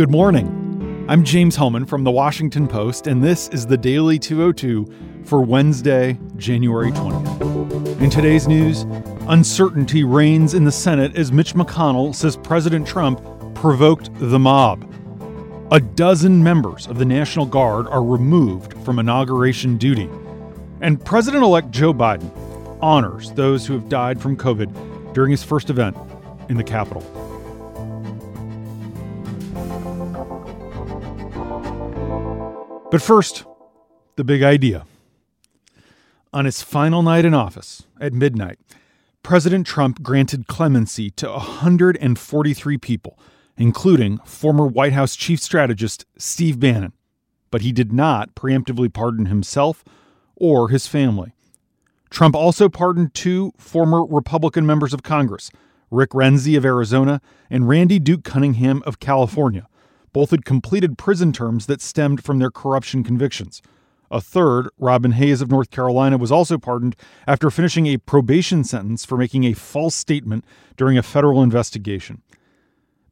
Good morning. I'm James Hohmann from the Washington Post, and this is the Daily 202 for Wednesday, January 20th. In today's news, uncertainty reigns in the Senate as Mitch McConnell says President Trump provoked the mob. A dozen members of the National Guard are removed from inauguration duty. And President elect Joe Biden honors those who have died from COVID during his first event in the Capitol. But first, the big idea. On his final night in office, at midnight, President Trump granted clemency to 143 people, including former White House chief strategist Steve Bannon. But he did not preemptively pardon himself or his family. Trump also pardoned two former Republican members of Congress, Rick Renzi of Arizona and Randy Duke Cunningham of California, both had completed prison terms that stemmed from their corruption convictions. A third, Robin Hayes of North Carolina, was also pardoned after finishing a probation sentence for making a false statement during a federal investigation.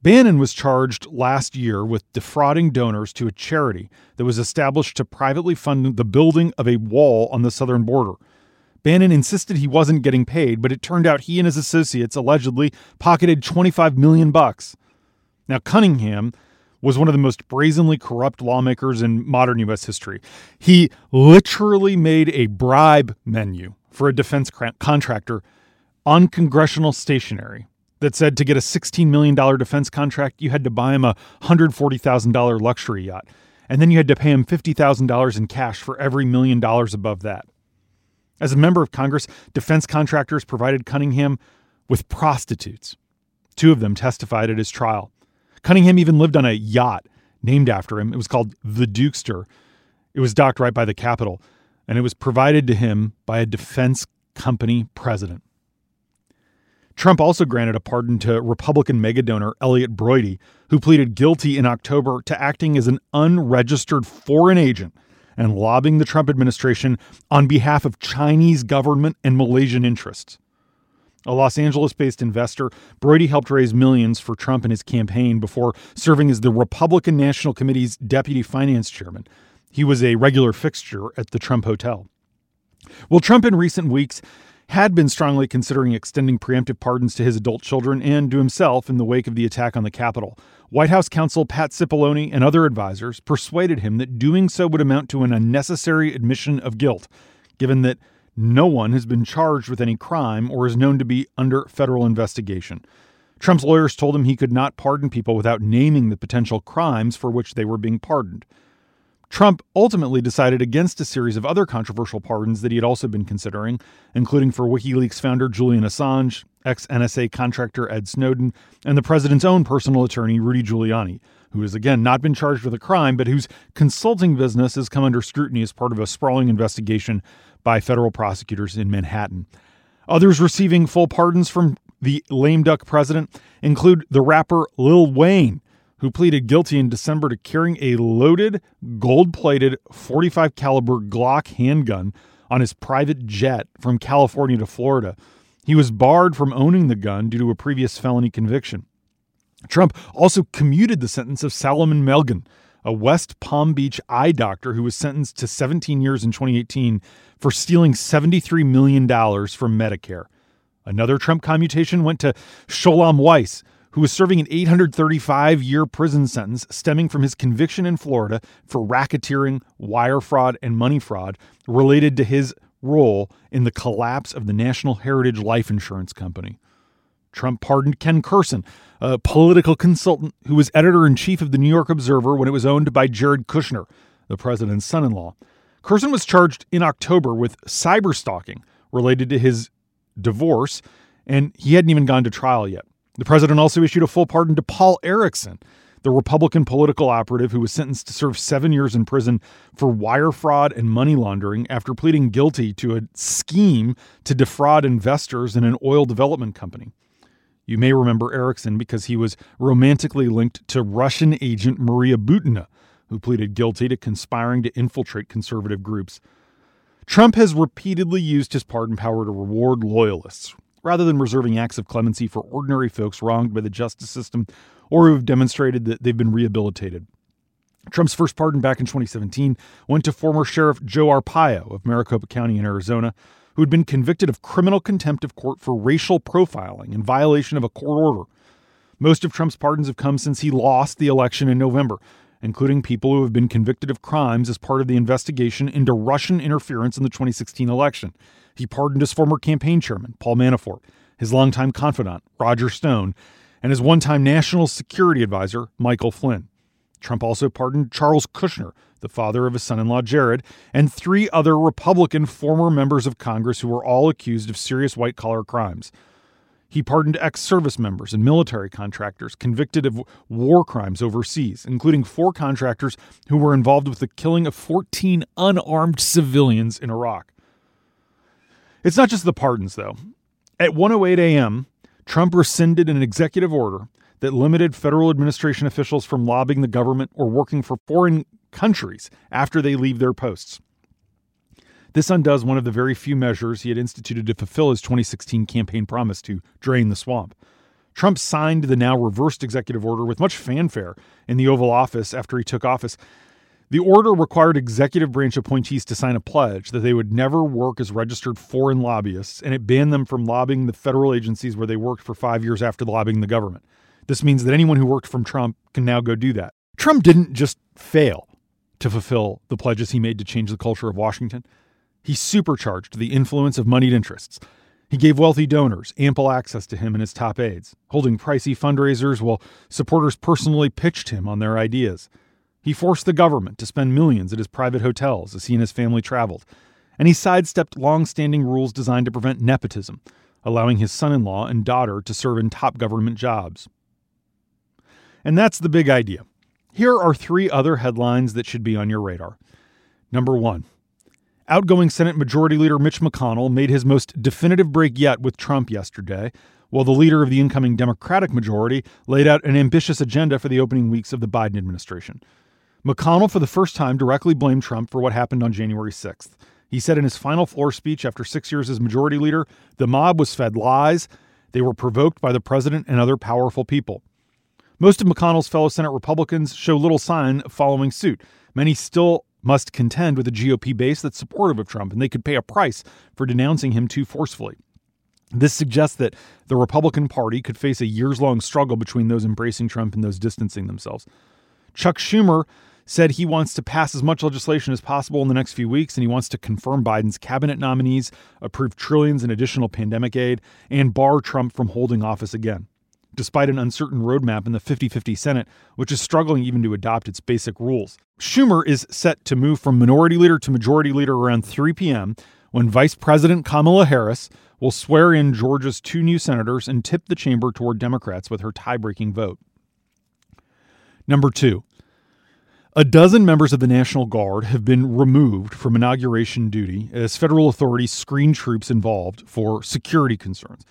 Bannon was charged last year with defrauding donors to a charity that was established to privately fund the building of a wall on the southern border. Bannon insisted he wasn't getting paid, but it turned out he and his associates allegedly pocketed 25 million bucks. Now Cunningham was one of the most brazenly corrupt lawmakers in modern U.S. history. He literally made a bribe menu for a defense contractor on congressional stationery that said to get a $16 million defense contract, you had to buy him a $140,000 luxury yacht. And then you had to pay him $50,000 in cash for every million dollars above that. As a member of Congress, defense contractors provided Cunningham with prostitutes. Two of them testified at his trial. Cunningham even lived on a yacht named after him. It was called the Duke-Stir. It was docked right by the Capitol, and it was provided to him by a defense company president. Trump also granted a pardon to Republican megadonor Elliot Broidy, who pleaded guilty in October to acting as an unregistered foreign agent and lobbying the Trump administration on behalf of Chinese government and Malaysian interests. A Los Angeles based investor, Broidy helped raise millions for Trump and his campaign before serving as the Republican National Committee's deputy finance chairman. He was a regular fixture at the Trump Hotel. Well, Trump in recent weeks had been strongly considering extending preemptive pardons to his adult children and to himself in the wake of the attack on the Capitol. White House counsel Pat Cipollone and other advisors persuaded him that doing so would amount to an unnecessary admission of guilt, given that no one has been charged with any crime or is known to be under federal investigation. Trump's lawyers told him he could not pardon people without naming the potential crimes for which they were being pardoned. Trump ultimately decided against a series of other controversial pardons that he had also been considering, including for WikiLeaks founder Julian Assange, ex NSA contractor Ed Snowden, and the president's own personal attorney Rudy Giuliani, who has again not been charged with a crime, but whose consulting business has come under scrutiny as part of a sprawling investigation by federal prosecutors in Manhattan. Others receiving full pardons from the lame duck president include the rapper Lil Wayne, who pleaded guilty in December to carrying a loaded, gold-plated 45 caliber Glock handgun on his private jet from California to Florida. He was barred from owning the gun due to a previous felony conviction. Trump also commuted the sentence of Salomon Melgen, a West Palm Beach eye doctor who was sentenced to 17 years in 2018 for stealing $73 million from Medicare. Another Trump commutation went to Sholem Weiss, who was serving an 835 year prison sentence stemming from his conviction in Florida for racketeering, wire fraud, and money fraud related to his role in the collapse of the National Heritage Life Insurance Company. Trump pardoned Ken Kurson, a political consultant who was editor in chief of the New York Observer when it was owned by Jared Kushner, the president's son in law. Kurson was charged in October with cyber stalking related to his divorce, and he hadn't even gone to trial yet. The president also issued a full pardon to Paul Erickson, the Republican political operative who was sentenced to serve seven years in prison for wire fraud and money laundering after pleading guilty to a scheme to defraud investors in an oil development company. You may remember Erickson because he was romantically linked to Russian agent Maria Butina, who pleaded guilty to conspiring to infiltrate conservative groups. Trump has repeatedly used his pardon power to reward loyalists, rather than reserving acts of clemency for ordinary folks wronged by the justice system or who have demonstrated that they've been rehabilitated. Trump's first pardon back in 2017 went to former Sheriff Joe Arpaio of Maricopa County in Arizona, who had been convicted of criminal contempt of court for racial profiling in violation of a court order. Most of Trump's pardons have come since he lost the election in November, including people who have been convicted of crimes as part of the investigation into Russian interference in the 2016 election. He pardoned his former campaign chairman, Paul Manafort, his longtime confidant, Roger Stone, and his one time national security advisor, Michael Flynn. Trump also pardoned Charles Kushner, the father of his son in law Jared, and three other Republican former members of Congress who were all accused of serious white collar crimes. He pardoned ex service members and military contractors convicted of war crimes overseas, including four contractors who were involved with the killing of 14 unarmed civilians in Iraq. It's not just the pardons, though. At 1:08 a.m., Trump rescinded an executive order that limited federal administration officials from lobbying the government or working for foreign countries after they leave their posts. This undoes one of the very few measures he had instituted to fulfill his 2016 campaign promise to drain the swamp. Trump signed the now reversed executive order with much fanfare in the Oval Office after he took office. The order required executive branch appointees to sign a pledge that they would never work as registered foreign lobbyists, and it banned them from lobbying the federal agencies where they worked for five years after lobbying the government. This means that anyone who worked from Trump can now go do that. Trump didn't just fail to fulfill the pledges he made to change the culture of Washington. He supercharged the influence of moneyed interests. He gave wealthy donors ample access to him and his top aides, holding pricey fundraisers while supporters personally pitched him on their ideas. He forced the government to spend millions at his private hotels as he and his family traveled. And he sidestepped long standing rules designed to prevent nepotism, allowing his son in law and daughter to serve in top government jobs. And that's the big idea. Here are three other headlines that should be on your radar. Number one, outgoing Senate Majority Leader Mitch McConnell made his most definitive break yet with Trump yesterday, while the leader of the incoming Democratic majority laid out an ambitious agenda for the opening weeks of the Biden administration. McConnell, for the first time, directly blamed Trump for what happened on January 6th. He said in his final floor speech after six years as majority leader, the mob was fed lies. They were provoked by the president and other powerful people. Most of McConnell's fellow Senate Republicans show little sign of following suit. Many still must contend with a GOP base that's supportive of Trump, and they could pay a price for denouncing him too forcefully. This suggests that the Republican Party could face a years long struggle between those embracing Trump and those distancing themselves. Chuck Schumer said he wants to pass as much legislation as possible in the next few weeks, and he wants to confirm Biden's cabinet nominees, approve trillions in additional pandemic aid, and bar Trump from holding office again despite an uncertain roadmap in the 50 50 Senate, which is struggling even to adopt its basic rules. Schumer is set to move from minority leader to majority leader around 3 p.m. when Vice President Kamala Harris will swear in Georgia's two new senators and tip the chamber toward Democrats with her tie breaking vote. Number two, a dozen members of the National Guard have been removed from inauguration duty as federal authorities screen troops involved for security concerns.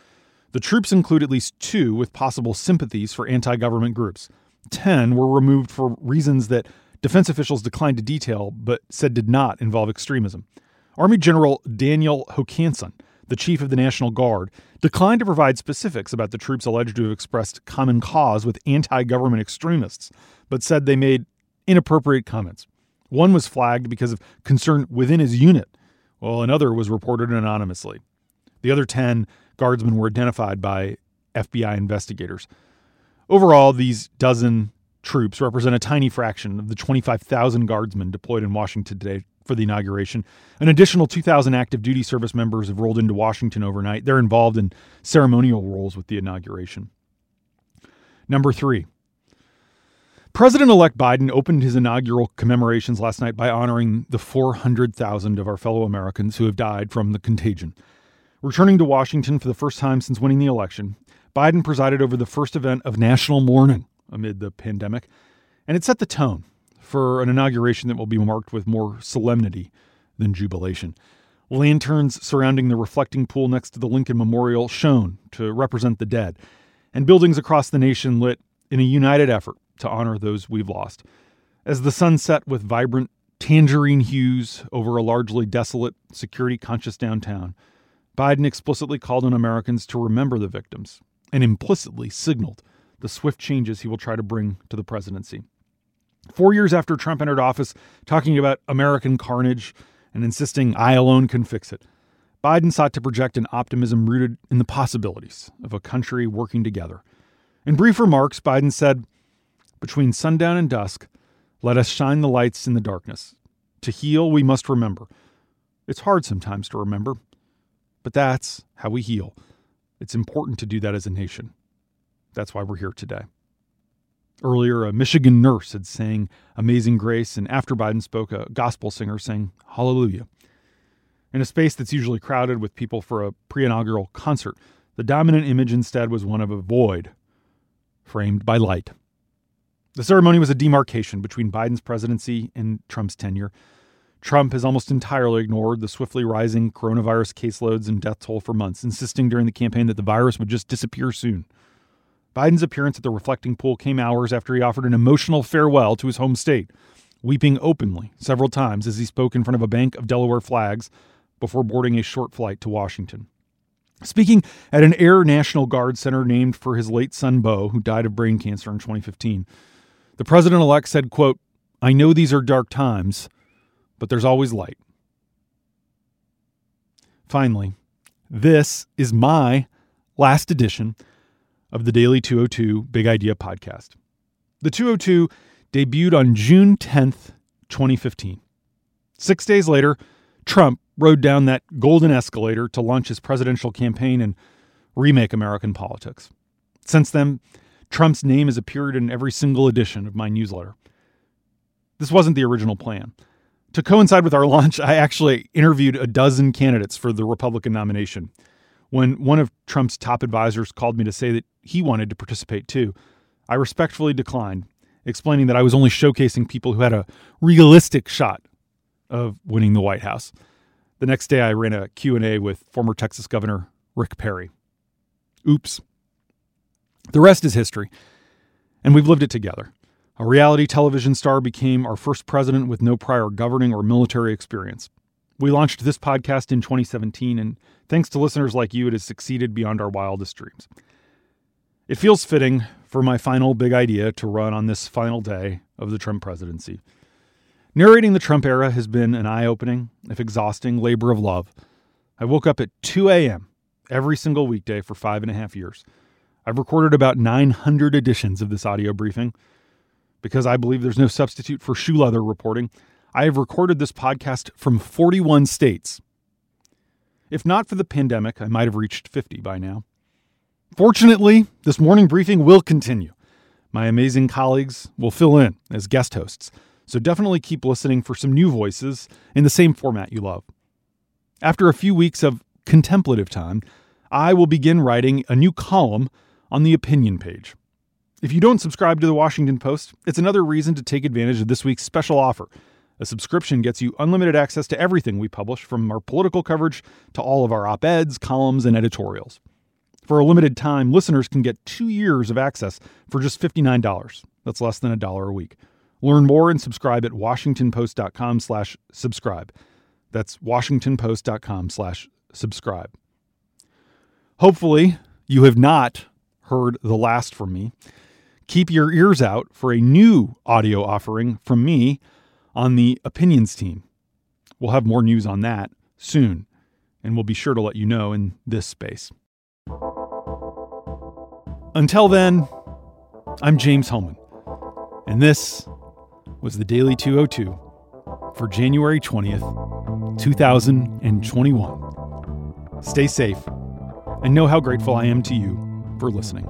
The troops include at least two with possible sympathies for anti government groups. Ten were removed for reasons that defense officials declined to detail but said did not involve extremism. Army General Daniel Hokanson, the chief of the National Guard, declined to provide specifics about the troops alleged to have expressed common cause with anti government extremists, but said they made inappropriate comments. One was flagged because of concern within his unit, while another was reported anonymously. The other 10 guardsmen were identified by FBI investigators. Overall, these dozen troops represent a tiny fraction of the 25,000 guardsmen deployed in Washington today for the inauguration. An additional 2,000 active duty service members have rolled into Washington overnight. They're involved in ceremonial roles with the inauguration. Number three. President elect Biden opened his inaugural commemorations last night by honoring the 400,000 of our fellow Americans who have died from the contagion. Returning to Washington for the first time since winning the election, Biden presided over the first event of national mourning amid the pandemic, and it set the tone for an inauguration that will be marked with more solemnity than jubilation. Lanterns surrounding the reflecting pool next to the Lincoln Memorial shone to represent the dead, and buildings across the nation lit in a united effort to honor those we've lost. As the sun set with vibrant tangerine hues over a largely desolate, security conscious downtown, Biden explicitly called on Americans to remember the victims and implicitly signaled the swift changes he will try to bring to the presidency. Four years after Trump entered office, talking about American carnage and insisting I alone can fix it, Biden sought to project an optimism rooted in the possibilities of a country working together. In brief remarks, Biden said, Between sundown and dusk, let us shine the lights in the darkness. To heal, we must remember. It's hard sometimes to remember, but that's how we heal. It's important to do that as a nation. That's why we're here today. Earlier, a Michigan nurse had sang Amazing Grace, and after Biden spoke, a gospel singer sang Hallelujah. In a space that's usually crowded with people for a pre inaugural concert, the dominant image instead was one of a void framed by light. The ceremony was a demarcation between Biden's presidency and Trump's tenure. Trump has almost entirely ignored the swiftly rising coronavirus caseloads and death toll for months, insisting during the campaign that the virus would just disappear soon. Biden's appearance at the reflecting pool came hours after he offered an emotional farewell to his home state, weeping openly several times as he spoke in front of a bank of Delaware flags before boarding a short flight to Washington. Speaking at an Air National Guard center named for his late son Beau, who died of brain cancer in 2015, the president elect said, quote, I know these are dark times, but there's always light. Finally, this is my last edition of the Daily 202 Big Idea podcast. The 202 debuted on June 10th, 2015. Six days later, Trump rode down that golden escalator to launch his presidential campaign and remake American politics. Since then, Trump's name has appeared in every single edition of my newsletter. This wasn't the original plan. To coincide with our launch, I actually interviewed a dozen candidates for the Republican nomination. When one of Trump's top advisors called me to say that he wanted to participate too, I respectfully declined, explaining that I was only showcasing people who had a realistic shot of winning the White House. The next day I ran a Q&A with former Texas Governor Rick Perry. Oops. The rest is history, and we've lived it together. A reality television star became our first president with no prior governing or military experience. We launched this podcast in 2017, and thanks to listeners like you, it has succeeded beyond our wildest dreams. It feels fitting for my final big idea to run on this final day of the Trump presidency. Narrating the Trump era has been an eye opening, if exhausting, labor of love. I woke up at 2 a.m. every single weekday for five and a half years. I've recorded about 900 editions of this audio briefing. Because I believe there's no substitute for shoe leather reporting, I have recorded this podcast from 41 states. If not for the pandemic, I might have reached 50 by now. Fortunately, this morning briefing will continue. My amazing colleagues will fill in as guest hosts, so definitely keep listening for some new voices in the same format you love. After a few weeks of contemplative time, I will begin writing a new column on the opinion page. If you don't subscribe to the Washington Post, it's another reason to take advantage of this week's special offer. A subscription gets you unlimited access to everything we publish, from our political coverage to all of our op eds, columns, and editorials. For a limited time, listeners can get two years of access for just $59. That's less than a dollar a week. Learn more and subscribe at washingtonpost.com slash subscribe. That's washingtonpost.com slash subscribe. Hopefully, you have not heard the last from me keep your ears out for a new audio offering from me on the opinions team. We'll have more news on that soon, and we'll be sure to let you know in this space. Until then, I'm James Hohmann, and this was the Daily 202 for January 20th, 2021. Stay safe and know how grateful I am to you for listening.